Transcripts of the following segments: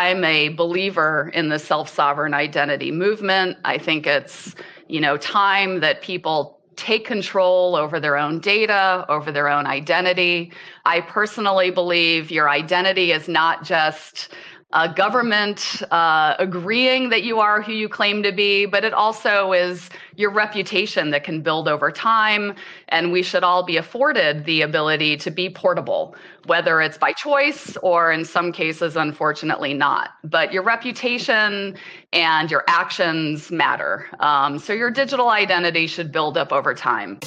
I'm a believer in the self sovereign identity movement. I think it's, you know, time that people take control over their own data, over their own identity. I personally believe your identity is not just a government uh, agreeing that you are who you claim to be, but it also is your reputation that can build over time. And we should all be afforded the ability to be portable, whether it's by choice or in some cases, unfortunately, not. But your reputation and your actions matter. Um, so your digital identity should build up over time.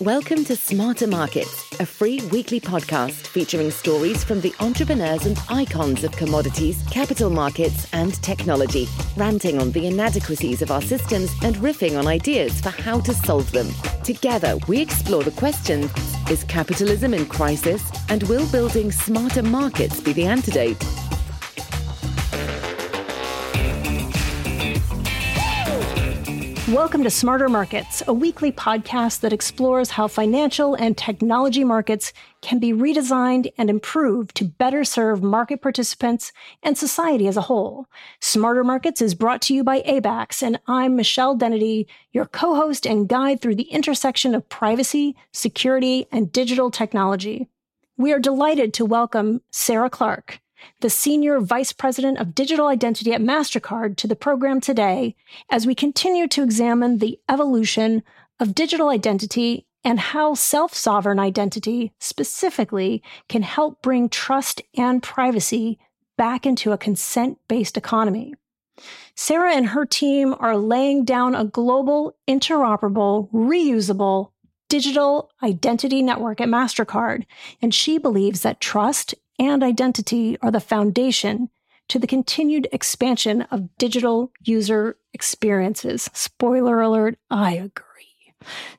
Welcome to Smarter Markets, a free weekly podcast featuring stories from the entrepreneurs and icons of commodities, capital markets, and technology, ranting on the inadequacies of our systems and riffing on ideas for how to solve them. Together, we explore the question Is capitalism in crisis? And will building smarter markets be the antidote? Welcome to Smarter Markets, a weekly podcast that explores how financial and technology markets can be redesigned and improved to better serve market participants and society as a whole. Smarter Markets is brought to you by Abaxx, and I'm Michelle Dennedy, your co host and guide through the intersection of privacy, security, and digital technology. We are delighted to welcome Sarah Clark the Senior Vice President of Digital Identity at MasterCard, to the program today as we continue to examine the evolution of digital identity and how self sovereign identity specifically can help bring trust and privacy back into a consent based economy. Sarah and her team are laying down a global, interoperable, reusable digital identity network at MasterCard, and she believes that trust and identity are the foundation to the continued expansion of digital user experiences. Spoiler alert, I agree.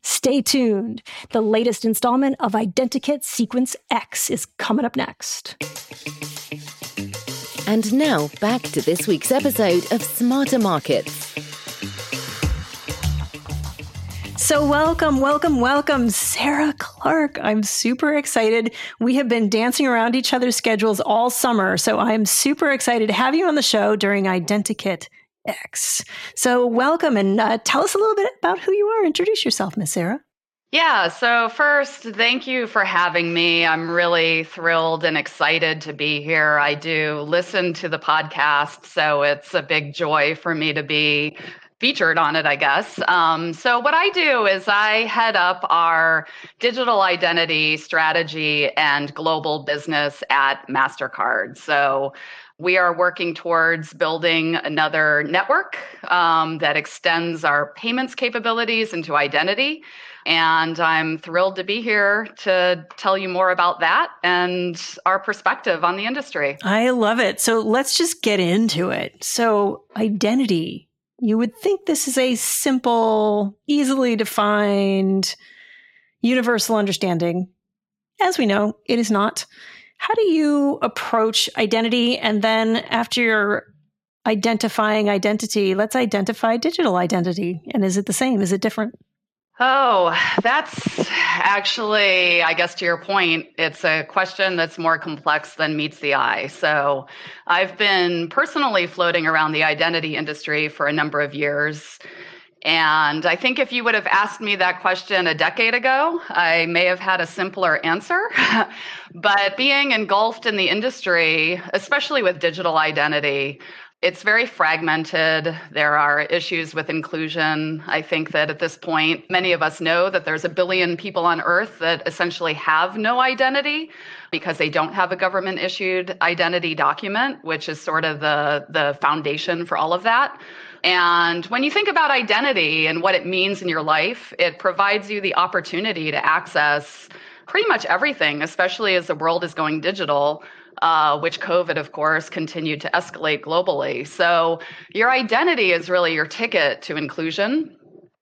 Stay tuned. The latest installment of Identikit Sequence X is coming up next. And now back to this week's episode of Smarter Markets. So, welcome, welcome, welcome, Sarah Clark. I'm super excited. We have been dancing around each other's schedules all summer. So, I'm super excited to have you on the show during Identikit X. So, welcome and uh, tell us a little bit about who you are. Introduce yourself, Miss Sarah. Yeah, so first, thank you for having me. I'm really thrilled and excited to be here. I do listen to the podcast, so it's a big joy for me to be featured on it, I guess. Um, so, what I do is I head up our digital identity strategy and global business at MasterCard. So, we are working towards building another network um, that extends our payments capabilities into identity. And I'm thrilled to be here to tell you more about that and our perspective on the industry. I love it. So let's just get into it. So, identity you would think this is a simple, easily defined, universal understanding. As we know, it is not. How do you approach identity? And then after you're identifying identity, let's identify digital identity. And is it the same? Is it different? Oh, that's actually, I guess to your point, it's a question that's more complex than meets the eye. So I've been personally floating around the identity industry for a number of years. And I think if you would have asked me that question a decade ago, I may have had a simpler answer. but being engulfed in the industry, especially with digital identity, it's very fragmented. There are issues with inclusion. I think that at this point, many of us know that there's a billion people on earth that essentially have no identity because they don't have a government issued identity document, which is sort of the, the foundation for all of that. And when you think about identity and what it means in your life, it provides you the opportunity to access pretty much everything, especially as the world is going digital uh, which COVID, of course, continued to escalate globally. So your identity is really your ticket to inclusion,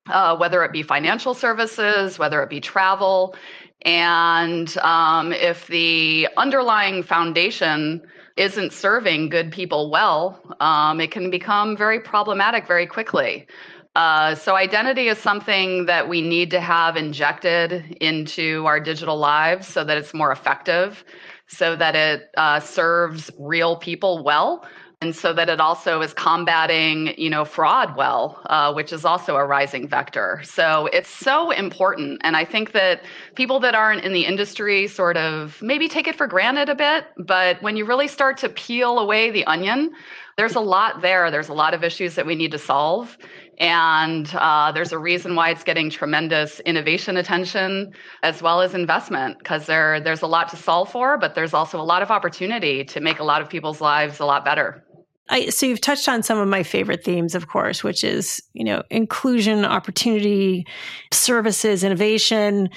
uh, whether it be financial services, whether it be travel. And um, if the underlying foundation isn't serving good people well, um, it can become very problematic very quickly. Uh, so, identity is something that we need to have injected into our digital lives so that it's more effective so that it uh, serves real people well. and so that it also is combating you know fraud well uh, which is also a rising vector so it's so important and i think that people that aren't in the industry sort of maybe take it for granted a bit but when you really start to peel away the onion there's a lot there there's a lot of issues that we need to solve and uh, there's a reason why it's getting tremendous innovation attention as well as investment because there, there's a lot to solve for, but there's also a lot of opportunity to make a lot of people's lives a lot better. I, so you've touched on some of my favorite themes, of course, which is you know inclusion, opportunity, services, innovation.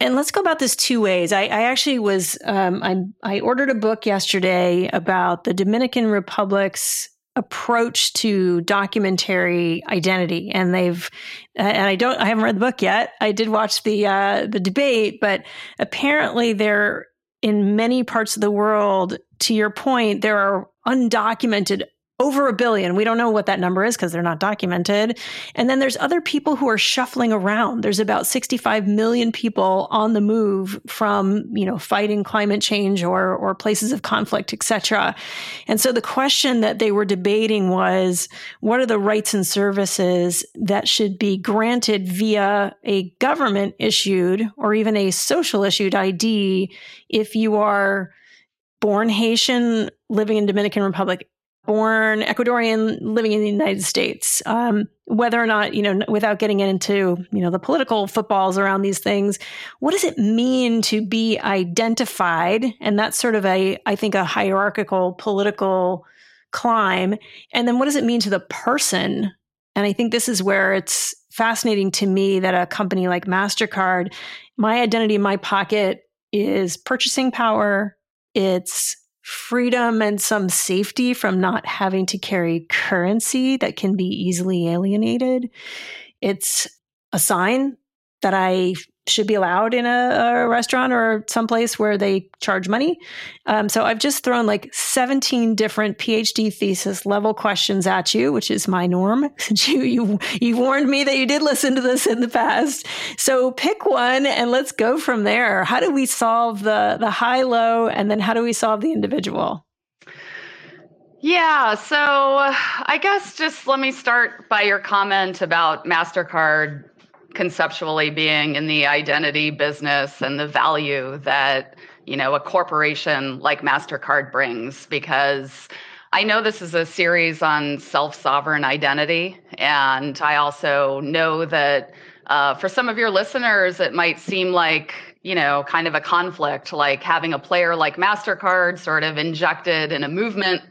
And let's go about this two ways. I, I actually was um, I, I ordered a book yesterday about the Dominican Republic's approach to documentary identity and they've and I don't I haven't read the book yet. I did watch the uh the debate, but apparently they're in many parts of the world to your point there are undocumented over a billion. We don't know what that number is because they're not documented. And then there's other people who are shuffling around. There's about 65 million people on the move from, you know, fighting climate change or or places of conflict, etc. And so the question that they were debating was what are the rights and services that should be granted via a government issued or even a social issued ID if you are born Haitian, living in Dominican Republic, born Ecuadorian living in the United States. Um, whether or not, you know, without getting into, you know, the political footballs around these things, what does it mean to be identified? And that's sort of a, I think, a hierarchical political climb. And then what does it mean to the person? And I think this is where it's fascinating to me that a company like MasterCard, my identity in my pocket is purchasing power, it's freedom and some safety from not having to carry currency that can be easily alienated. It's a sign that I should be allowed in a, a restaurant or someplace where they charge money. Um, so I've just thrown like 17 different PhD thesis level questions at you, which is my norm. Since you you you warned me that you did listen to this in the past. So pick one and let's go from there. How do we solve the the high low, and then how do we solve the individual? Yeah, so I guess just let me start by your comment about MasterCard conceptually being in the identity business and the value that you know a corporation like mastercard brings because i know this is a series on self-sovereign identity and i also know that uh, for some of your listeners it might seem like you know kind of a conflict like having a player like mastercard sort of injected in a movement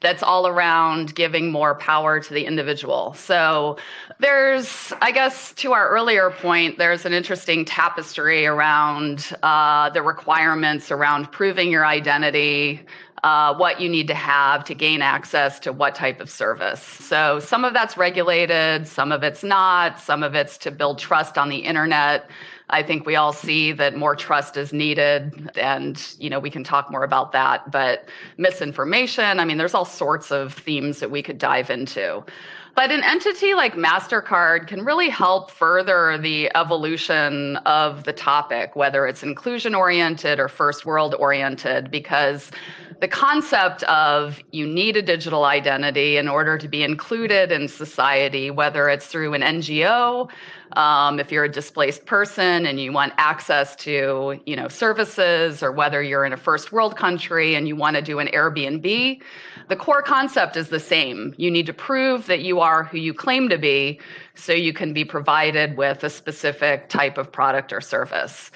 that's all around giving more power to the individual. So there's, I guess, to our earlier point, there's an interesting tapestry around uh, the requirements around proving your identity. Uh, what you need to have to gain access to what type of service. So, some of that's regulated, some of it's not, some of it's to build trust on the internet. I think we all see that more trust is needed and you know we can talk more about that but misinformation I mean there's all sorts of themes that we could dive into. But an entity like MasterCard can really help further the evolution of the topic, whether it's inclusion oriented or first world oriented, because the concept of you need a digital identity in order to be included in society, whether it's through an NGO, um, if you're a displaced person and you want access to you know services, or whether you're in a first world country and you want to do an Airbnb, the core concept is the same. You need to prove that you are who you claim to be, so you can be provided with a specific type of product or service.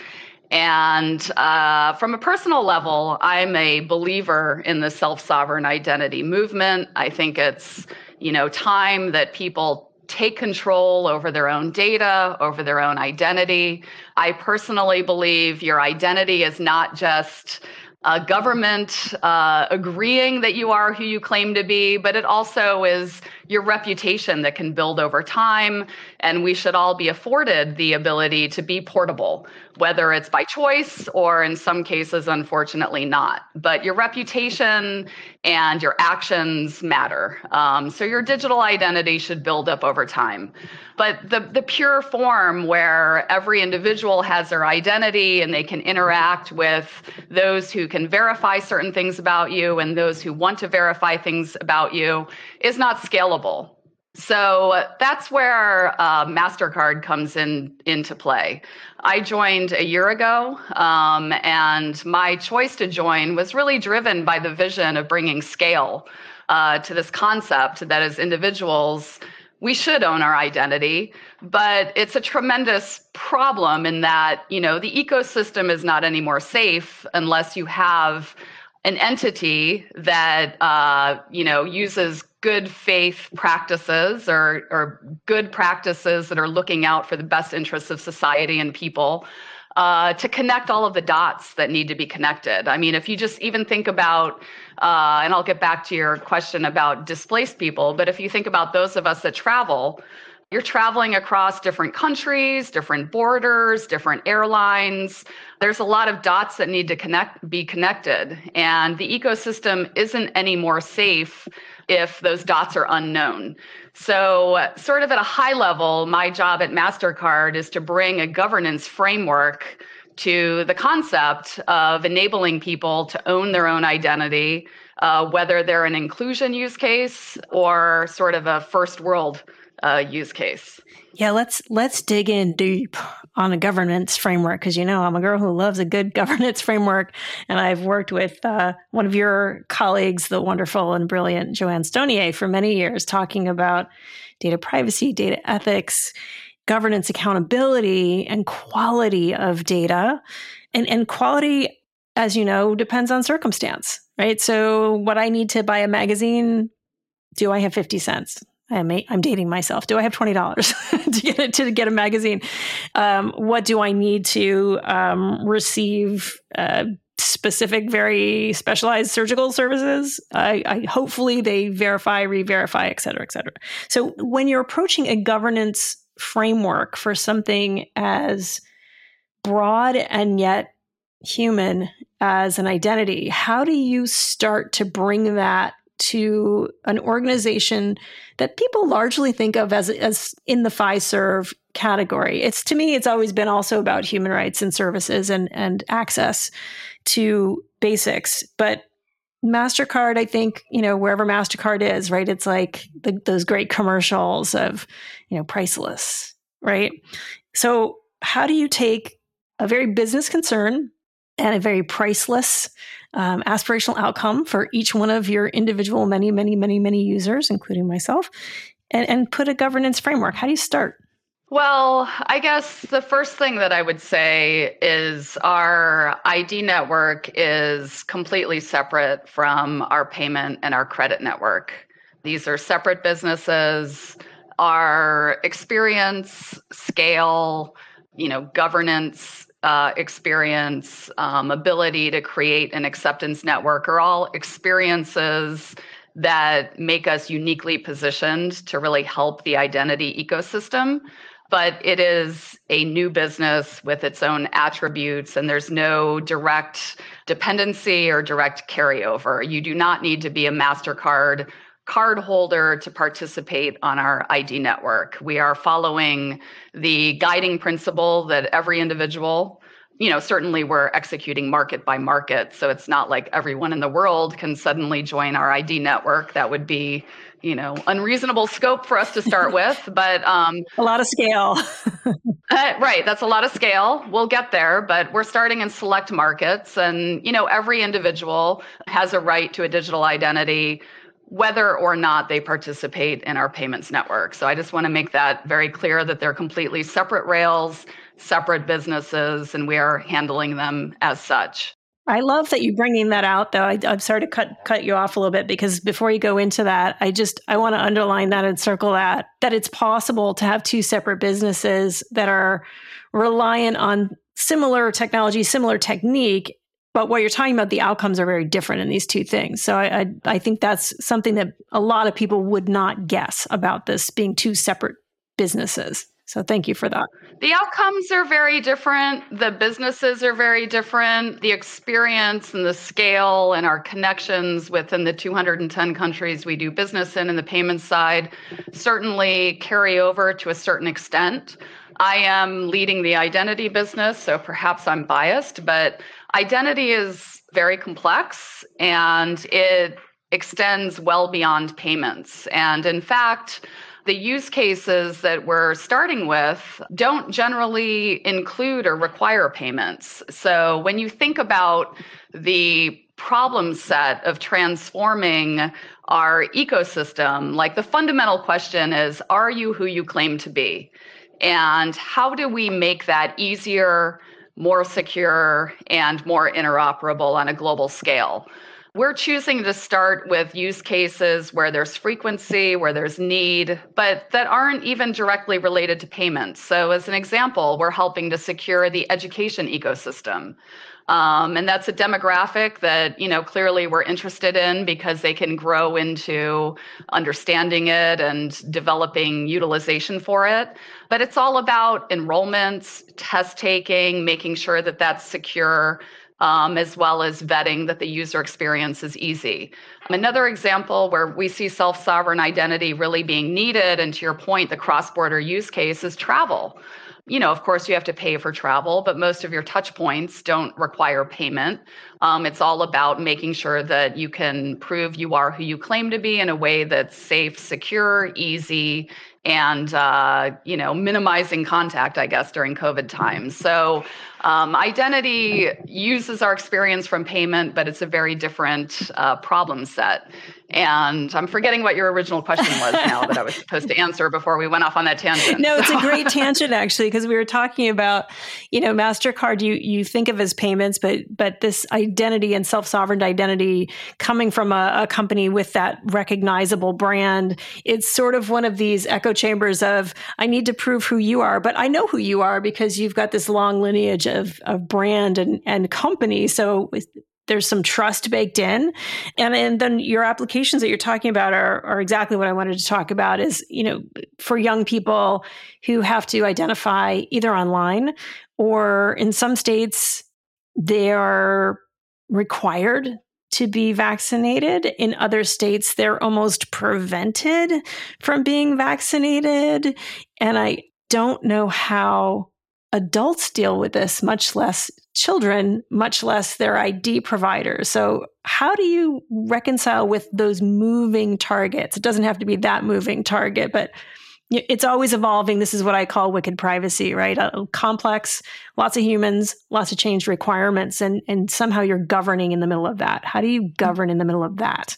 And uh, from a personal level, I'm a believer in the self sovereign identity movement. I think it's, you know, time that people take control over their own data, over their own identity. I personally believe your identity is not just a government uh, agreeing that you are who you claim to be, but it also is your reputation that can build over time. And we should all be afforded the ability to be portable, whether it's by choice or in some cases, unfortunately, not. But your reputation and your actions matter. Um, so your digital identity should build up over time. But the, the pure form where every individual has their identity and they can interact with those who can verify certain things about you and those who want to verify things about you is not scalable. So that's where uh, Mastercard comes in into play. I joined a year ago, um, and my choice to join was really driven by the vision of bringing scale uh, to this concept that as individuals we should own our identity but it's a tremendous problem in that you know the ecosystem is not any more safe unless you have an entity that uh, you know uses good faith practices or or good practices that are looking out for the best interests of society and people uh, to connect all of the dots that need to be connected. I mean, if you just even think about, uh, and I'll get back to your question about displaced people, but if you think about those of us that travel, you're traveling across different countries, different borders, different airlines. There's a lot of dots that need to connect, be connected, and the ecosystem isn't any more safe if those dots are unknown. So, sort of at a high level, my job at MasterCard is to bring a governance framework to the concept of enabling people to own their own identity, uh, whether they're an inclusion use case or sort of a first world uh, use case. Yeah, let's let's dig in deep on a governance framework because you know I'm a girl who loves a good governance framework, and I've worked with uh, one of your colleagues, the wonderful and brilliant JoAnn Stonier, for many years, talking about data privacy, data ethics, governance, accountability, and quality of data, and and quality, as you know, depends on circumstance, right? So, what I need to buy a magazine, do I have fifty cents? I'm, I'm dating myself. Do I have twenty dollars to get to get a magazine? Um, what do I need to um, receive? Uh, specific, very specialized surgical services. I, I, hopefully they verify, re-verify, et cetera, et cetera. So when you're approaching a governance framework for something as broad and yet human as an identity, how do you start to bring that to an organization that people largely think of as, as in the Fiserv category. It's to me, it's always been also about human rights and services and, and access to basics. But MasterCard, I think, you know, wherever MasterCard is, right? It's like the, those great commercials of, you know, priceless, right? So, how do you take a very business concern and a very priceless um, aspirational outcome for each one of your individual many, many, many, many users, including myself, and, and put a governance framework? How do you start? Well, I guess the first thing that I would say is our ID network is completely separate from our payment and our credit network. These are separate businesses. Our experience, scale, you know, governance uh, experience, um, ability to create an acceptance network are all experiences that make us uniquely positioned to really help the identity ecosystem. But it is a new business with its own attributes, and there's no direct dependency or direct carryover. You do not need to be a MasterCard card holder to participate on our ID network. We are following the guiding principle that every individual, you know, certainly we're executing market by market. So it's not like everyone in the world can suddenly join our ID network. That would be, you know, unreasonable scope for us to start with. But um, a lot of scale. uh, right. That's a lot of scale. We'll get there, but we're starting in select markets. And, you know, every individual has a right to a digital identity whether or not they participate in our payments network. So I just want to make that very clear that they're completely separate rails, separate businesses, and we are handling them as such. I love that you're bringing that out, though. I, am sorry to cut cut you off a little bit because before you go into that, I just I want to underline that and circle that that it's possible to have two separate businesses that are reliant on similar technology, similar technique, but what you're talking about, the outcomes are very different in these two things. So I, I, I think that's something that a lot of people would not guess about this being two separate businesses. So thank you for that. The outcomes are very different. The businesses are very different. The experience and the scale and our connections within the 210 countries we do business in in the payment side certainly carry over to a certain extent. I am leading the identity business, so perhaps I'm biased, but identity is very complex and it extends well beyond payments. And in fact, the use cases that we're starting with don't generally include or require payments. So when you think about the problem set of transforming our ecosystem, like the fundamental question is Are you who you claim to be? And how do we make that easier, more secure, and more interoperable on a global scale? We're choosing to start with use cases where there's frequency, where there's need, but that aren't even directly related to payments. So, as an example, we're helping to secure the education ecosystem. Um, and that's a demographic that you know clearly we're interested in because they can grow into understanding it and developing utilization for it. But it's all about enrollments, test taking, making sure that that's secure. Um, as well as vetting that the user experience is easy. Another example where we see self sovereign identity really being needed, and to your point, the cross border use case is travel you know, of course, you have to pay for travel, but most of your touch points don't require payment. Um, it's all about making sure that you can prove you are who you claim to be in a way that's safe, secure, easy, and uh, you know minimizing contact i guess during covid times so um, identity uses our experience from payment but it's a very different uh, problem set and I'm forgetting what your original question was now that I was supposed to answer before we went off on that tangent. No, it's a great tangent actually because we were talking about, you know, Mastercard. You you think of as payments, but but this identity and self sovereign identity coming from a, a, company with that recognizable brand. It's sort of one of these echo chambers of I need to prove who you are, but I know who you are because you've got this long lineage of of brand and and company. So there's some trust baked in and, and then your applications that you're talking about are, are exactly what i wanted to talk about is you know for young people who have to identify either online or in some states they are required to be vaccinated. In other states, they're almost prevented from being vaccinated. And I don't know how adults deal with this, much less children, much less their ID providers. So, how do you reconcile with those moving targets? It doesn't have to be that moving target, but it's always evolving. This is what I call wicked privacy, right? Uh, complex, lots of humans, lots of change requirements, and and somehow you're governing in the middle of that. How do you govern in the middle of that?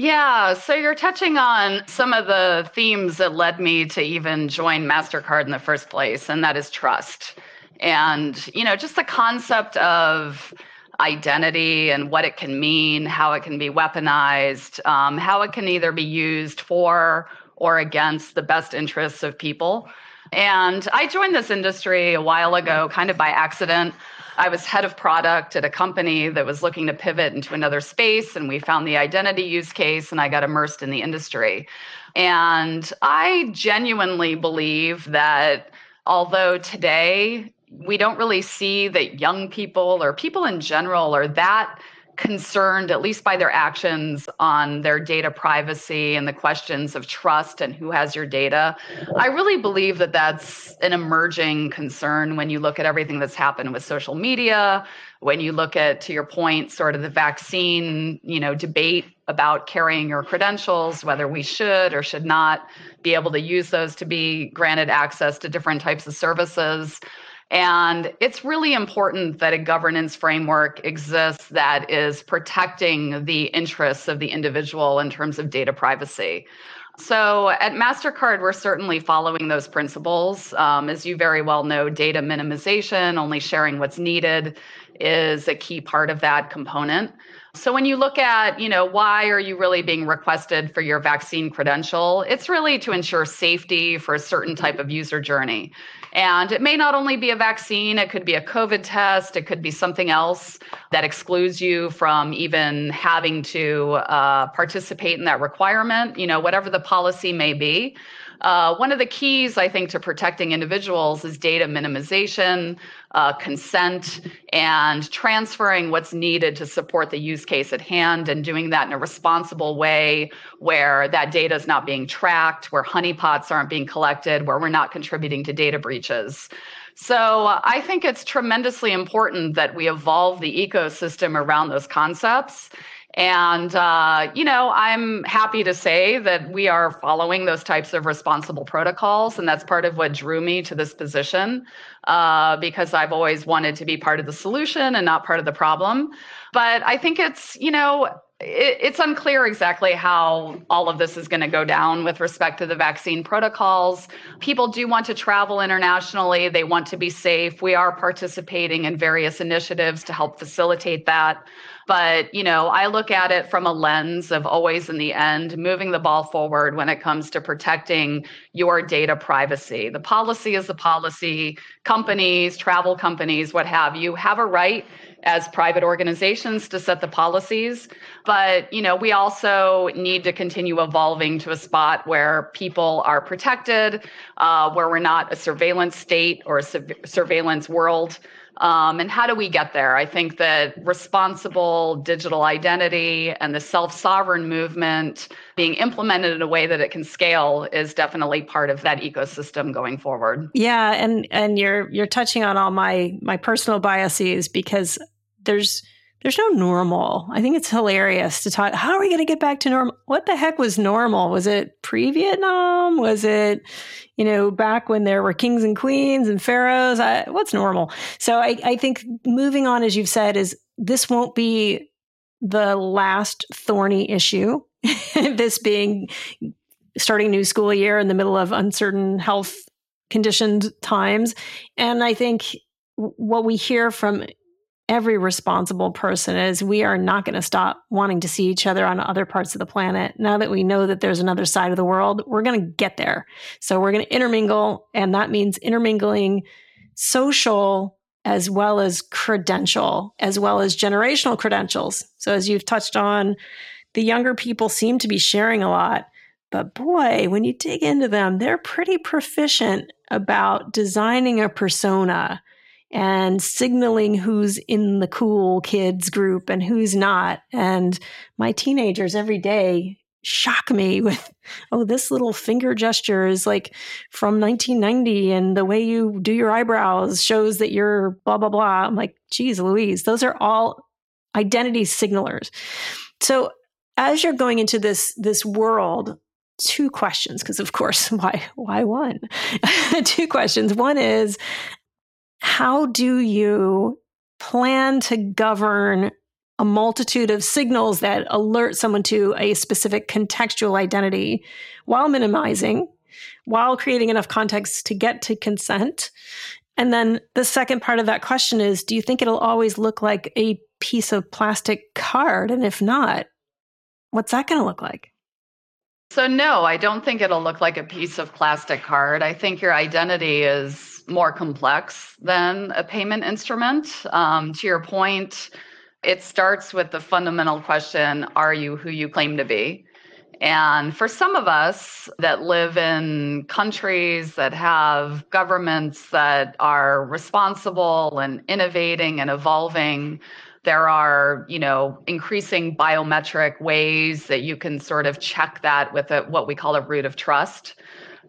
Yeah, so you're touching on some of the themes that led me to even join MasterCard in the first place, and that is trust. And, you know, just the concept of identity and what it can mean, how it can be weaponized, um, how it can either be used for or against the best interests of people. And I joined this industry a while ago, kind of by accident. I was head of product at a company that was looking to pivot into another space, and we found the identity use case, and I got immersed in the industry. And I genuinely believe that although today we don't really see that young people or people in general are that concerned, at least by their actions, on their data privacy and the questions of trust and who has your data. I really believe that that's an emerging concern when you look at everything that's happened with social media, when you look at, to your point, sort of the vaccine, you know, debate about carrying your credentials, whether we should or should not be able to use those to be granted access to different types of services. And it's really important that a governance framework exists that is protecting the interests of the individual in terms of data privacy. So at MasterCard, we're certainly following those principles. Um, as you very well know, data minimization, only sharing what's needed, is a key part of that component. So when you look at, you know, why are you really being requested for your vaccine credential? It's really to ensure safety for a certain type of user journey. And it may not only be a vaccine, it could be a COVID test, it could be something else that excludes you from even having to uh, participate in that requirement, you know, whatever the policy may be. Uh, one of the keys, I think, to protecting individuals is data minimization, uh, consent, and transferring what's needed to support the use case at hand and doing that in a responsible way where that data is not being tracked, where honeypots aren't being collected, where we're not contributing to data breaches. So I think it's tremendously important that we evolve the ecosystem around those concepts. And, uh, you know, I'm happy to say that we are following those types of responsible protocols. And that's part of what drew me to this position uh, because I've always wanted to be part of the solution and not part of the problem. But I think it's, you know, it's unclear exactly how all of this is going to go down with respect to the vaccine protocols. People do want to travel internationally, they want to be safe. We are participating in various initiatives to help facilitate that. But, you know, I look at it from a lens of always in the end moving the ball forward when it comes to protecting your data privacy. The policy is the policy. Companies, travel companies, what have you, have a right as private organizations to set the policies but you know we also need to continue evolving to a spot where people are protected uh, where we're not a surveillance state or a su- surveillance world um, and how do we get there? I think that responsible digital identity and the self sovereign movement being implemented in a way that it can scale is definitely part of that ecosystem going forward. Yeah, and and you're you're touching on all my my personal biases because there's there's no normal. I think it's hilarious to talk. How are we going to get back to normal? What the heck was normal? Was it pre Vietnam? Was it, you know, back when there were kings and queens and pharaohs? I, what's normal? So I, I think moving on, as you've said, is this won't be the last thorny issue. this being starting new school year in the middle of uncertain health conditioned times. And I think what we hear from every responsible person is we are not going to stop wanting to see each other on other parts of the planet. Now that we know that there's another side of the world, we're going to get there. So we're going to intermingle, and that means intermingling social as well as credential, as well as generational credentials. So as you've touched on, the younger people seem to be sharing a lot. But boy, when you dig into them, they're pretty proficient about designing a persona and signaling who's in the cool kids group and who's not. And my teenagers every day shock me with, oh, this little finger gesture is like from 1990, and the way you do your eyebrows shows that you're blah, blah, blah. I'm like, geez, Louise, those are all identity signalers. So as you're going into this this world, two questions because of course why why one two questions one is how do you plan to govern a multitude of signals that alert someone to a specific contextual identity while minimizing, while creating enough context to get to consent? And then the second part of that question is do you think it'll always look like a piece of plastic card? And if not, what's that going to look like? So, no, I don't think it'll look like a piece of plastic card. I think your identity is more complex than a payment instrument. Um, to your point, it starts with the fundamental question Are you who you claim to be? And for some of us that live in countries that have governments that are responsible and innovating and evolving, there are, you know, increasing biometric ways that you can sort of check that with a, what we call a root of trust.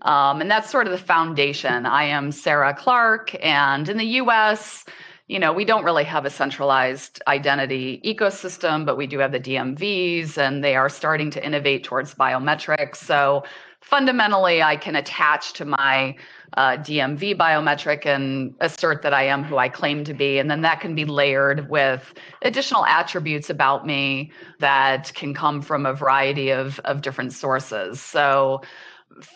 Um, and that's sort of the foundation. I am Sarah Clark, and in the US, you know, we don't really have a centralized identity ecosystem, but we do have the DMVs, and they are starting to innovate towards biometrics. So fundamentally, I can attach to my uh, DMV biometric and assert that I am who I claim to be. And then that can be layered with additional attributes about me that can come from a variety of, of different sources. So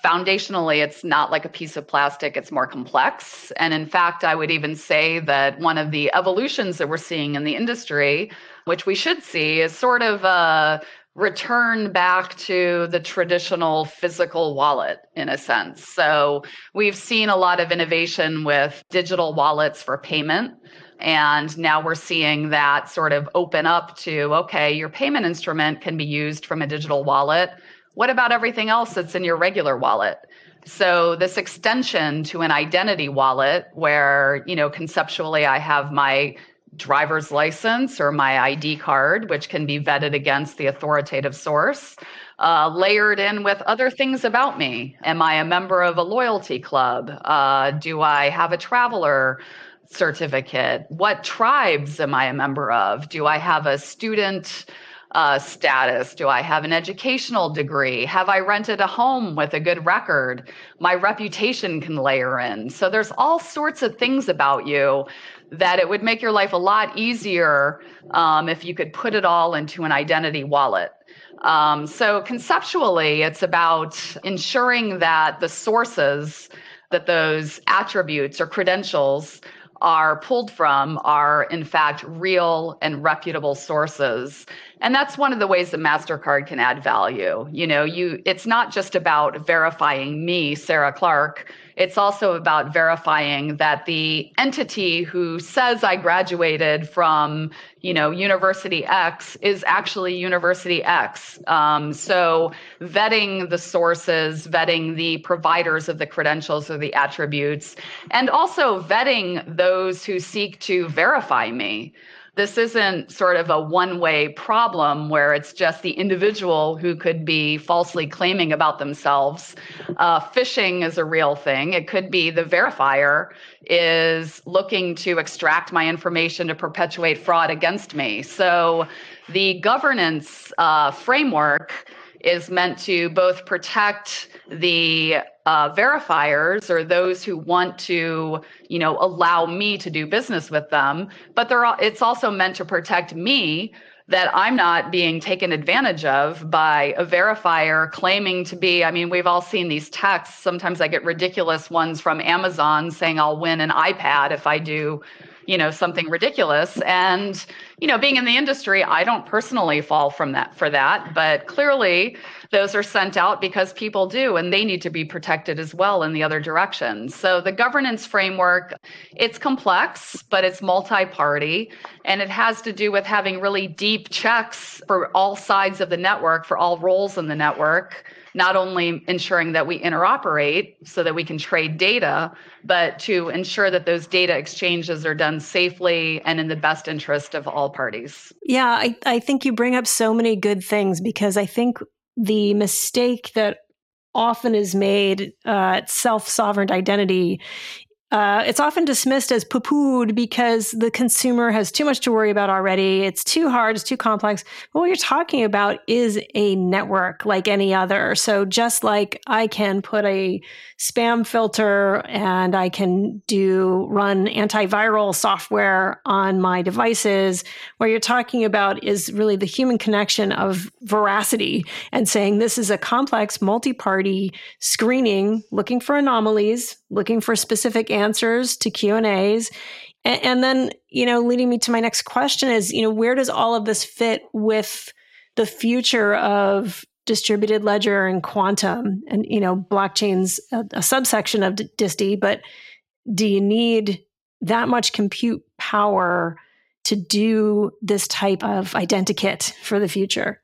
foundationally, it's not like a piece of plastic, it's more complex. And in fact, I would even say that one of the evolutions that we're seeing in the industry, which we should see, is sort of a return back to the traditional physical wallet in a sense. So we've seen a lot of innovation with digital wallets for payment. And now we're seeing that sort of open up to okay, your payment instrument can be used from a digital wallet what about everything else that's in your regular wallet? So this extension to an identity wallet where, you know, conceptually I have my driver's license or my ID card, which can be vetted against the authoritative source, uh, layered in with other things about me. Am I a member of a loyalty club? Uh, do I have a traveler certificate? What tribes am I a member of? Do I have a student? Uh, status? Do I have an educational degree? Have I rented a home with a good record? My reputation can layer in. So there's all sorts of things about you that it would make your life a lot easier um, if you could put it all into an identity wallet. Um, so conceptually, it's about ensuring that the sources that those attributes or credentials are pulled from are in fact real and reputable sources and that's one of the ways that mastercard can add value you know you it's not just about verifying me sarah clark it's also about verifying that the entity who says I graduated from, you know, University X is actually University X. Um, so vetting the sources, vetting the providers of the credentials or the attributes, and also vetting those who seek to verify me this isn't sort of a one way problem where it's just the individual who could be falsely claiming about themselves. Uh, phishing is a real thing. It could be the verifier is looking to extract my information to perpetuate fraud against me. So the governance uh, framework is meant to both protect the uh, verifiers or those who want to, you know, allow me to do business with them. But they're, all, it's also meant to protect me that I'm not being taken advantage of by a verifier claiming to be. I mean, we've all seen these texts. Sometimes I get ridiculous ones from Amazon saying I'll win an iPad if I do you know something ridiculous. And you know being in the industry i don't personally fall from that for that. But clearly those are sent out because people do and they need to be protected as well in the other direction. So the governance framework it's complex but it's multi-party. And it has to do with having really deep checks for all sides of the network for all roles in the network not only ensuring that we interoperate so that we can trade data, but to ensure that those data exchanges are done safely and in the best interest of all parties. Yeah, I, I think you bring up so many good things because I think the mistake that often is made uh, self sovereign identity uh, it's often dismissed as poo pooed because the consumer has too much to worry about already. It's too hard, it's too complex. But what you're talking about is a network like any other. So just like I can put a spam filter and I can do run antiviral software on my devices, what you're talking about is really the human connection of veracity and saying this is a complex multi party screening looking for anomalies looking for specific answers to Q and A's. And then, you know, leading me to my next question is, you know, where does all of this fit with the future of distributed ledger and quantum and, you know, blockchain's a, a subsection of DISTI, but do you need that much compute power to do this type of identikit for the future?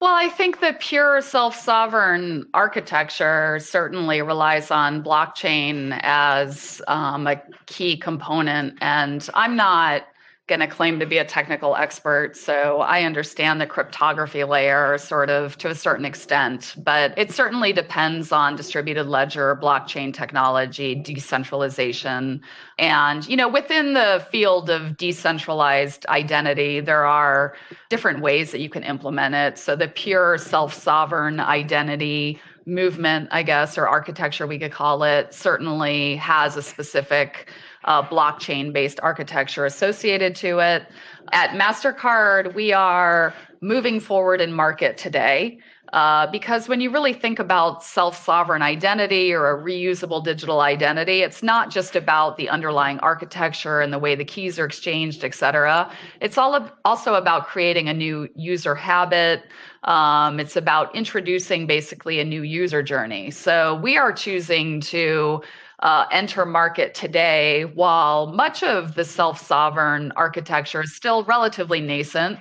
Well, I think the pure self sovereign architecture certainly relies on blockchain as um, a key component. And I'm not going to claim to be a technical expert. So I understand the cryptography layer sort of to a certain extent, but it certainly depends on distributed ledger, blockchain technology, decentralization. And, you know, within the field of decentralized identity, there are different ways that you can implement it. So the pure self sovereign identity movement, I guess, or architecture, we could call it, certainly has a specific uh, blockchain based architecture associated to it. At MasterCard, we are moving forward in market today. Uh, because when you really think about self sovereign identity or a reusable digital identity, it's not just about the underlying architecture and the way the keys are exchanged, et cetera. It's all also about creating a new user habit. Um, it's about introducing basically a new user journey. So we are choosing to uh, enter market today, while much of the self sovereign architecture is still relatively nascent,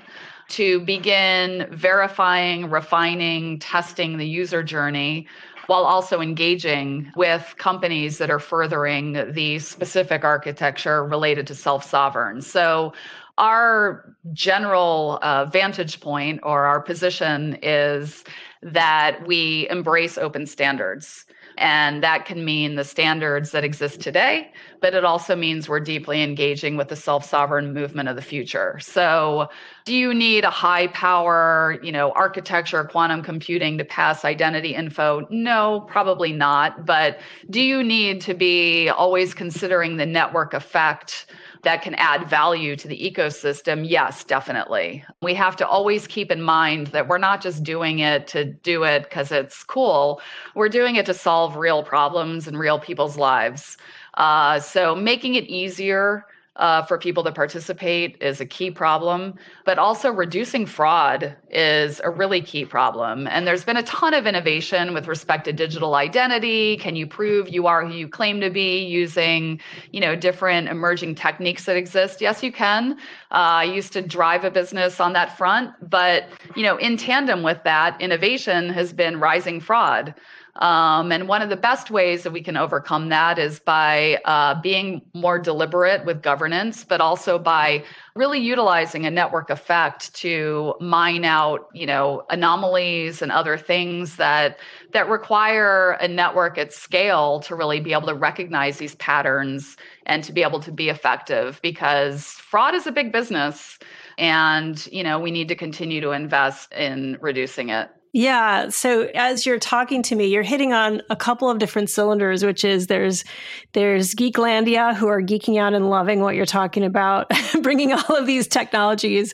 to begin verifying, refining, testing the user journey while also engaging with companies that are furthering the specific architecture related to self sovereign. So, our general uh, vantage point or our position is that we embrace open standards. And that can mean the standards that exist today, but it also means we're deeply engaging with the self-sovereign movement of the future. So, do you need a high power, you know, architecture, quantum computing to pass identity info? No, probably not. But do you need to be always considering the network effect? That can add value to the ecosystem, yes, definitely. We have to always keep in mind that we're not just doing it to do it because it's cool. We're doing it to solve real problems in real people's lives. Uh, so making it easier uh, for people to participate is a key problem, but also reducing fraud is a really key problem. And there's been a ton of innovation with respect to digital identity. Can you prove you are who you claim to be using, you know, different emerging techniques that exist? Yes, you can. Uh, I used to drive a business on that front, but you know, in tandem with that, innovation has been rising fraud. Um, and one of the best ways that we can overcome that is by uh, being more deliberate with governance, but also by really utilizing a network effect to mine out, you know, anomalies and other things that that require a network at scale to really be able to recognize these patterns and to be able to be effective. Because fraud is a big business, and you know, we need to continue to invest in reducing it. Yeah. So as you're talking to me, you're hitting on a couple of different cylinders, which is there's there's Geeklandia who are geeking out and loving what you're talking about, bringing all of these technologies,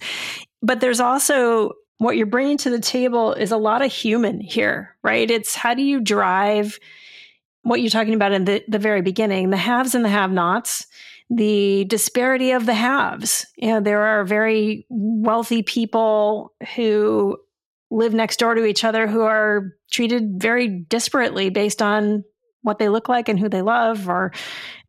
but there's also what you're bringing to the table is a lot of human here, right? It's how do you drive what you're talking about in the, the very beginning, the haves and the have-nots the disparity of the haves. You know, there are very wealthy people who live next door to each other who are treated very disparately based on what they look like and who they love or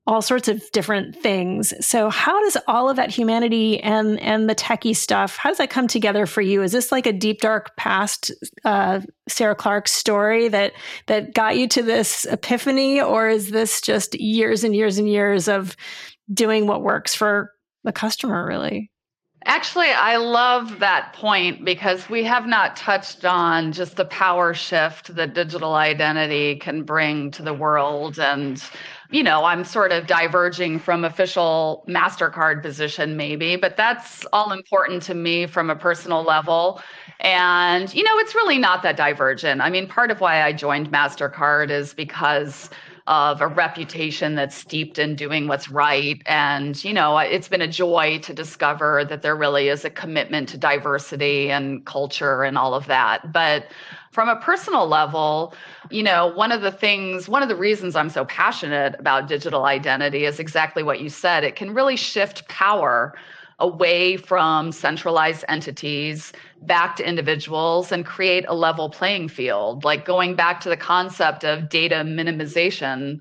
all sorts of different things. So how does all of that humanity and and the techie stuff, how does that come together for you? Is this like a deep dark past uh, Sarah Clark story that that got you to this epiphany or is this just years and years and years of doing what works for the customer really? Actually, I love that point because we have not touched on just the power shift that digital identity can bring to the world. And, you know, I'm sort of diverging from official MasterCard position, maybe, but that's all important to me from a personal level. And, you know, it's really not that divergent. I mean, part of why I joined MasterCard is because of a reputation that's steeped in doing what's right. And, you know, it's been a joy to discover that there really is a commitment to diversity and culture and all of that. But from a personal level, you know, one of the things, one of the reasons I'm so passionate about digital identity is exactly what you said. It can really shift power away from centralized entities back to individuals and create a level playing field. Like going back to the concept of data minimization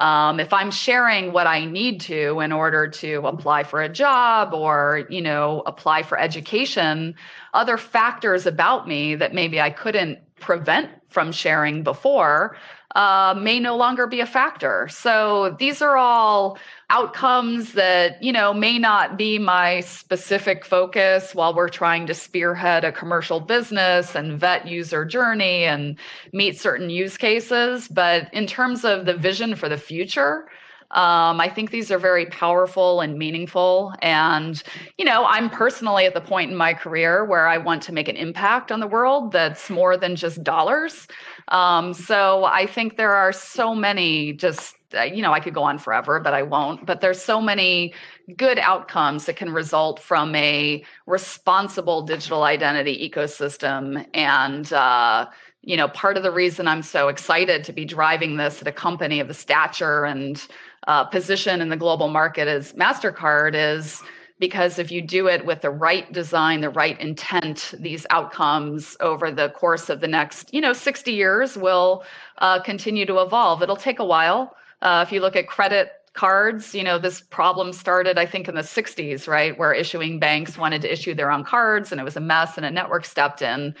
um, if i'm sharing what i need to in order to apply for a job or you know apply for education other factors about me that maybe i couldn't prevent from sharing before uh, may no longer be a factor. So these are all outcomes that you know may not be my specific focus while we're trying to spearhead a commercial business and vet user journey and meet certain use cases. But in terms of the vision for the future, um, I think these are very powerful and meaningful. And, you know, I'm personally at the point in my career where I want to make an impact on the world that's more than just dollars. Um, so I think there are so many just uh, you know, I could go on forever, but I won't. But there's so many good outcomes that can result from a responsible digital identity ecosystem. And, uh, you know, part of the reason I'm so excited to be driving this at a company of the stature and uh, position in the global market as MasterCard is because if you do it with the right design, the right intent, these outcomes over the course of the next, you know, 60 years will uh, continue to evolve. It'll take a while. Uh, if you look at credit cards, you know, this problem started, I think, in the 60s, right, where issuing banks wanted to issue their own cards and it was a mess and a network stepped in.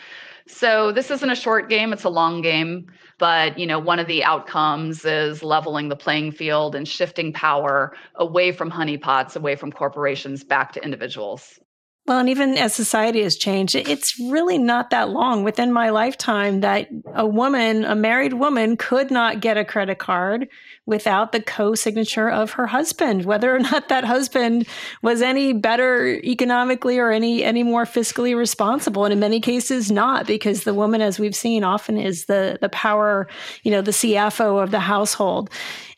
So this isn't a short game, it's a long game. But you know, one of the outcomes is leveling the playing field and shifting power away from honeypots, away from corporations, back to individuals. Well, and even as society has changed, it's really not that long within my lifetime that a woman, a married woman, could not get a credit card without the co-signature of her husband whether or not that husband was any better economically or any any more fiscally responsible. And in many cases not because the woman as we've seen often is the the power you know the CFO of the household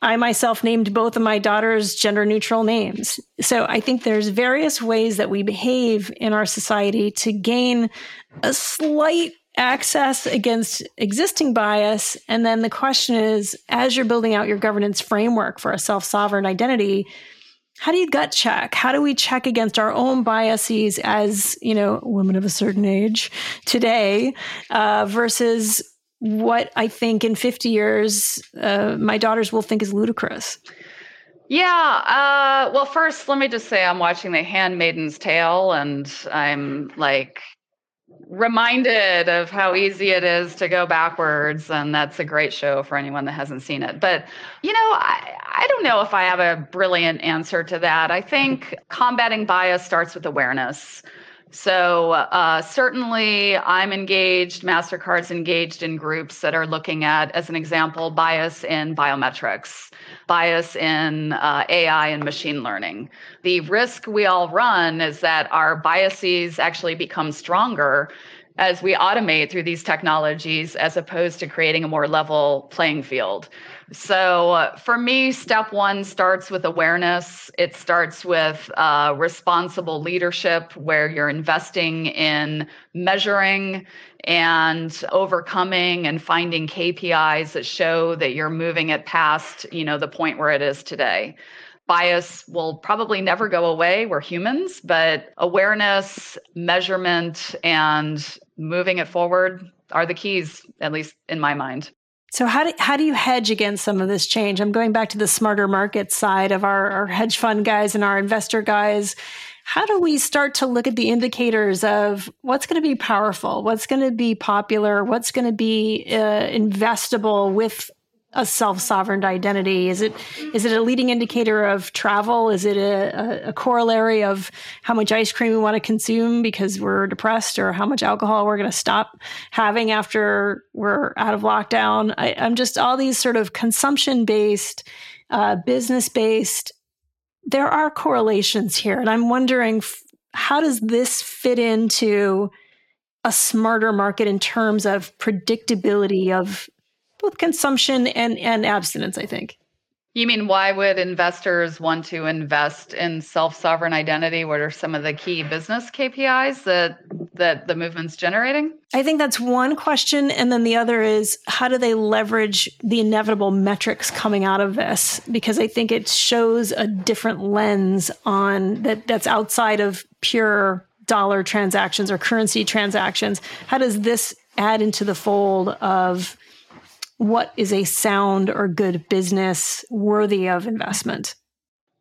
I myself named both of my daughters gender neutral names so I think there's various ways that we behave in our society to gain a slight access against existing bias. And then the question is as you're building out your governance framework for a self sovereign identity, how do you gut check? How do we check against our own biases as, you know, women of a certain age today uh, versus what I think in 50 years uh, my daughters will think is ludicrous? Yeah. Uh, well, first, let me just say I'm watching The Handmaid's Tale, and I'm like reminded of how easy it is to go backwards and that's a great show for anyone that hasn't seen it but you know I, I don't know if i have a brilliant answer to that i think combating bias starts with awareness so uh, certainly i'm engaged mastercard's engaged in groups that are looking at as an example bias in biometrics bias in uh, AI and machine learning. The risk we all run is that our biases actually become stronger as we automate through these technologies as opposed to creating a more level playing field. So, uh, for me, step one starts with awareness. It starts with uh, responsible leadership, where you're investing in measuring and overcoming and finding KPIs that show that you're moving it past, you know, the point where it is today. Bias will probably never go away. We're humans, but awareness, measurement, and moving it forward are the keys, at least in my mind. So how do how do you hedge against some of this change? I'm going back to the smarter market side of our, our hedge fund guys and our investor guys how do we start to look at the indicators of what's going to be powerful, what's going to be popular, what's going to be uh, investable with a self-sovereign identity? Is it is it a leading indicator of travel? Is it a, a, corollary of how much ice cream we want to consume because we're depressed, or how much alcohol we're going to stop having after we're out of lockdown? I, am just all these sort of consumption-based, uh, business-based there are correlations here. And I'm wondering how does this fit into a smarter market in terms of predictability of both consumption and, and abstinence, I think. You mean why would investors want to invest in self-sovereign identity? What are some of the key business KPIs that that the movement's generating? I think that's one question and then the other is how do they leverage the inevitable metrics coming out of this? Because I think it shows a different lens on that that's outside of pure dollar transactions or currency transactions. How does this add into the fold of what is a sound or good business worthy of investment?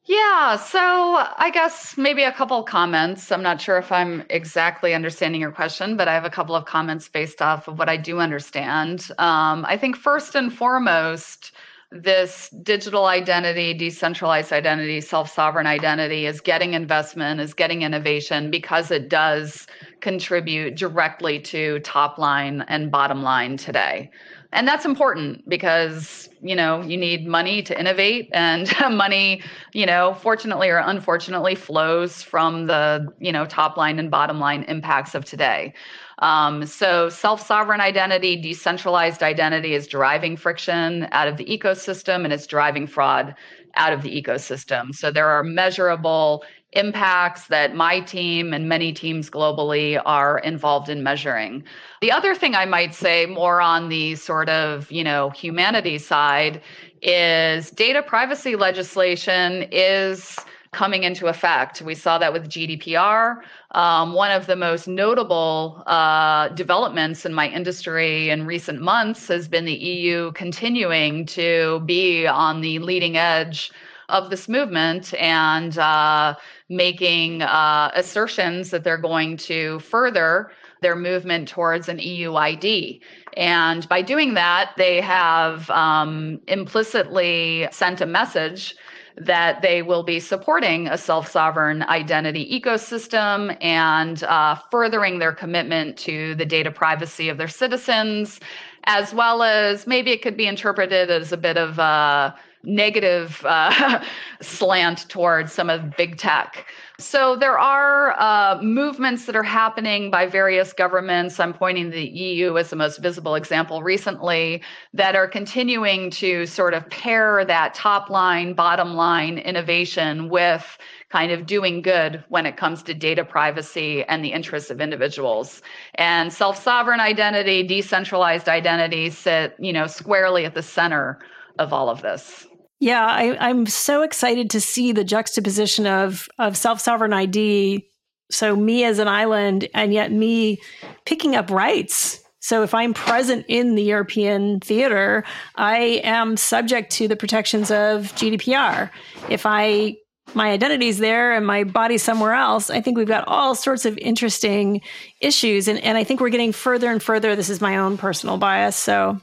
Yeah, so I guess maybe a couple comments. I'm not sure if I'm exactly understanding your question, but I have a couple of comments based off of what I do understand. Um, I think first and foremost, this digital identity, decentralized identity, self sovereign identity is getting investment, is getting innovation because it does contribute directly to top line and bottom line today and that's important because you know you need money to innovate and money you know fortunately or unfortunately flows from the you know top line and bottom line impacts of today. Um, so self-sovereign identity decentralized identity is driving friction out of the ecosystem and it's driving fraud out of the ecosystem. So there are measurable impacts that my team and many teams globally are involved in measuring. The other thing I might say more on the sort of, you know, humanity side is data privacy legislation is coming into effect. We saw that with GDPR. Um, one of the most notable uh, developments in my industry in recent months has been the EU continuing to be on the leading edge of this movement and uh, making uh, assertions that they're going to further their movement towards an EU ID. And by doing that, they have um, implicitly sent a message that they will be supporting a self sovereign identity ecosystem and uh, furthering their commitment to the data privacy of their citizens, as well as maybe it could be interpreted as a bit of a negative uh, slant towards some of big tech. So there are uh, movements that are happening by various governments. I'm pointing the EU as the most visible example recently that are continuing to sort of pair that top line, bottom line innovation with kind of doing good when it comes to data privacy and the interests of individuals. And self-sovereign identity, decentralized identity sit, you know, squarely at the center of all of this. Yeah, I, am so excited to see the juxtaposition of of self sovereign ID. So me as an island, and yet me picking up rights. So if I'm present in the European theater, I am subject to the protections of GDPR. If I my identity's there and my body's somewhere else, I think we've got all sorts of interesting issues. And, and I think we're getting further and further. This is my own personal bias. So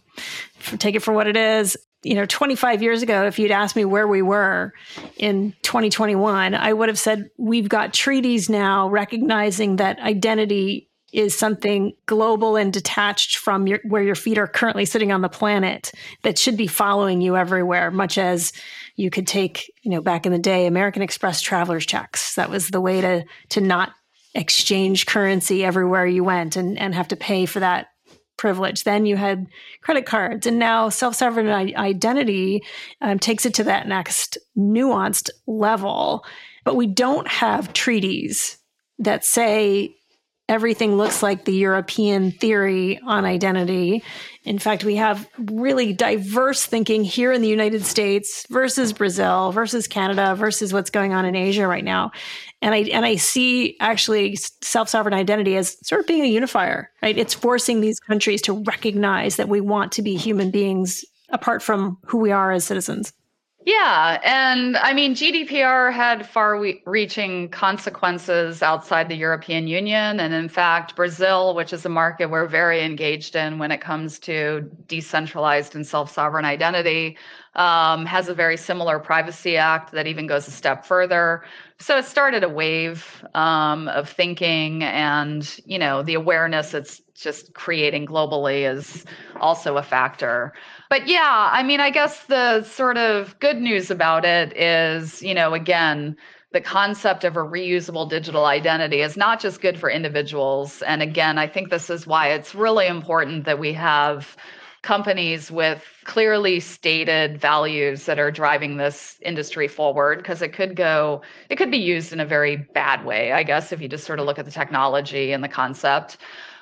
take it for what it is you know 25 years ago if you'd asked me where we were in 2021 i would have said we've got treaties now recognizing that identity is something global and detached from your, where your feet are currently sitting on the planet that should be following you everywhere much as you could take you know back in the day american express travelers checks. That was the way to to not exchange currency everywhere you went and and have to pay for that privilege. Then you had credit cards, and now self sovereign identity um, takes it to that next nuanced level. But we don't have treaties that say everything looks like the European theory on identity. In fact, we have really diverse thinking here in the United States versus Brazil versus Canada versus what's going on in Asia right now. And I and I see actually self-sovereign identity as sort of being a unifier, right? It's forcing these countries to recognize that we want to be human beings apart from who we are as citizens. Yeah. And I mean, GDPR had far reaching consequences outside the European Union. And in fact, Brazil, which is a market we're very engaged in when it comes to decentralized and self sovereign identity, um, has a very similar Privacy Act that even goes a step further. So it started a wave um, of thinking, and you know the awareness it's just creating globally is also a factor but yeah, I mean, I guess the sort of good news about it is, you know, again, the concept of a reusable digital identity is not just good for individuals. And again, I think this is why it's really important that we have companies with clearly stated values that are driving this industry forward because it could go it could be used in a very bad way i guess if you just sort of look at the technology and the concept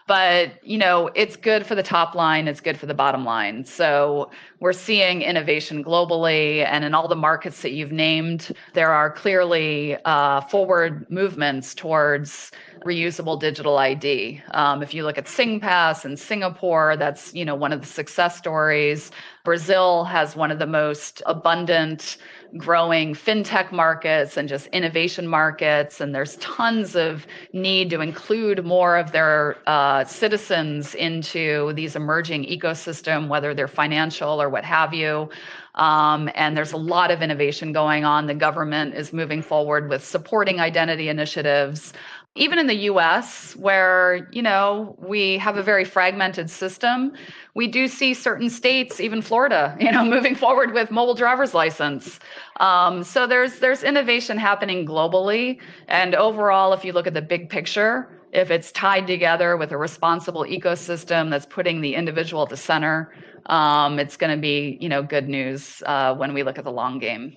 but you know it's good for the top line it's good for the bottom line. So we're seeing innovation globally and in all the markets that you've named there are clearly uh, forward movements towards reusable digital id um, if you look at singpass in singapore that's you know one of the success stories. Brazil has one of the most abundant growing fintech markets and just innovation markets. And there's tons of need to include more of their uh, citizens into these emerging ecosystem, whether they're financial or what have you. Um, and there's a lot of innovation going on. The government is moving forward with supporting identity initiatives even in the US, where, you know, we have a very fragmented system, we do see certain states, even Florida, you know, moving forward with mobile driver's license. Um, so there's there's innovation happening globally. And overall, if you look at the big picture, if it's tied together with a responsible ecosystem that's putting the individual at the center, um, it's going to be, you know, good news uh, when we look at the long game.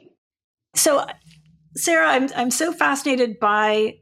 So, Sarah, I'm I'm so fascinated by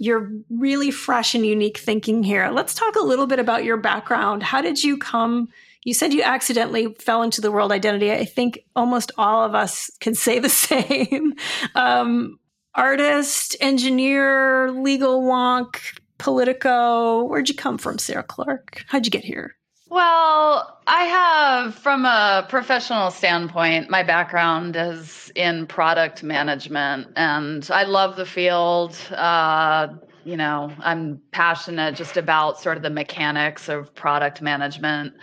your really fresh and unique thinking here. Let's talk a little bit about your background. How did you come? You said you accidentally fell into the world identity. I think almost all of us can say the same. Um, artist, engineer, legal wonk, politico. Where'd you come from, Sarah Clark? How'd you get here? Well, I have, from a professional standpoint, my background is in product management, and I love the field. Uh, You know, I'm passionate just about sort of the mechanics of product management.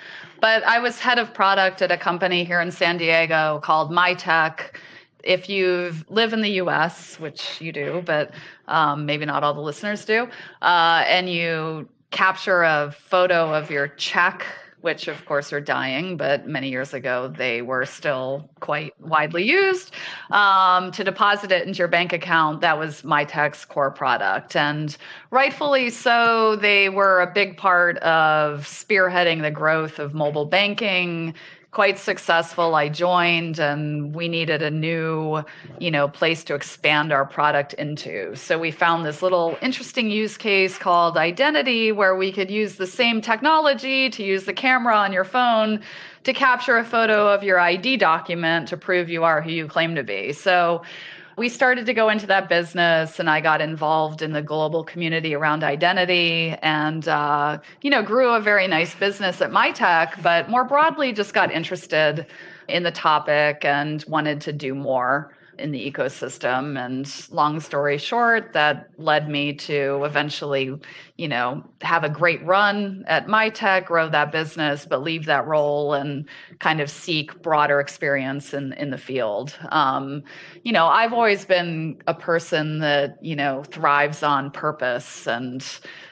But I was head of product at a company here in San Diego called Mitek If you live in the US, which you do, but um, maybe not all the listeners do, uh, and you capture a photo of your check which of course are dying, but many years ago they were still quite widely used. Um, to deposit it into your bank account, that was Mitek's core product. And rightfully so, they were a big part of spearheading the growth of mobile banking quite successful. I joined and we needed a new, you know, place to expand our product into. So we found this little interesting use case called identity where we could use the same technology to use the camera on your phone to capture a photo of your ID document to prove you are who you claim to be. So we started to go into that business and i got involved in the global community around identity and uh, you know grew a very nice business at Mitek but more broadly just got interested in the topic and wanted to do more in the ecosystem. And long story short, that led me to eventually, you know, have a great run at Mitek, grow that business, but leave that role and kind of seek broader experience in in the field. Um, you know, I've always been a person that you know thrives on purpose and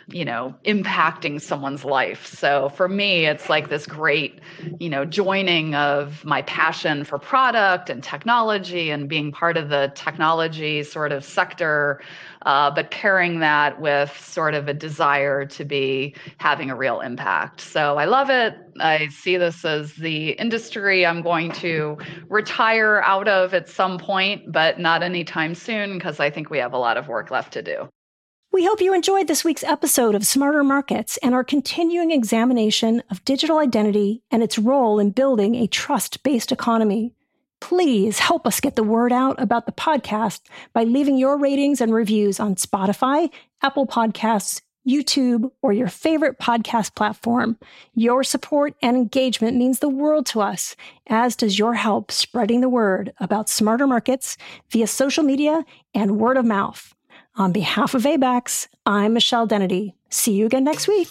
you know, impacting someone's life. So for me, it's like this great, you know, joining of my passion for product and technology and being part of the technology sort of sector, uh, but pairing that with sort of a desire to be having a real impact. So I love it. I see this as the industry I'm going to retire out of at some point, but not anytime soon because I think we have a lot of work left to do. We hope you enjoyed this week's episode of Smarter Markets and our continuing examination of digital identity and its role in building a trust based economy. Please help us get the word out about the podcast by leaving your ratings and reviews on Spotify, Apple Podcasts, YouTube, or your favorite podcast platform. Your support and engagement means the world to us, as does your help spreading the word about smarter markets via social media and word of mouth. On behalf of Abaxx, I'm Michelle Dennedy. See you again next week.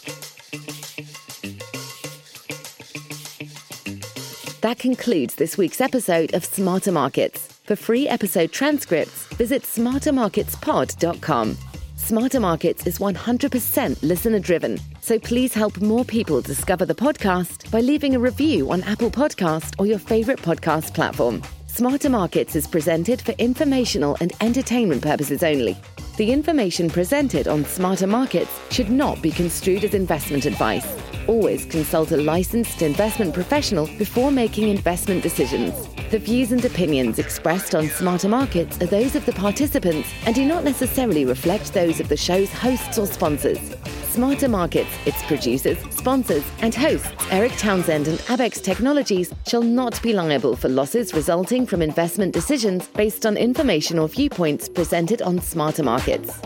That concludes this week's episode of Smarter Markets. For free episode transcripts, visit smartermarketspod.com. Smarter Markets is 100% listener driven, so please help more people discover the podcast by leaving a review on Apple Podcast or your favorite podcast platform. Smarter Markets is presented for informational and entertainment purposes only. The information presented on Smarter Markets should not be construed as investment advice. Always consult a licensed investment professional before making investment decisions. The views and opinions expressed on Smarter Markets are those of the participants and do not necessarily reflect those of the show's hosts or sponsors. Smarter Markets, its producers, sponsors, and hosts, Eric Townsend and Abaxx Technologies, shall not be liable for losses resulting from investment decisions based on information or viewpoints presented on Smarter Markets.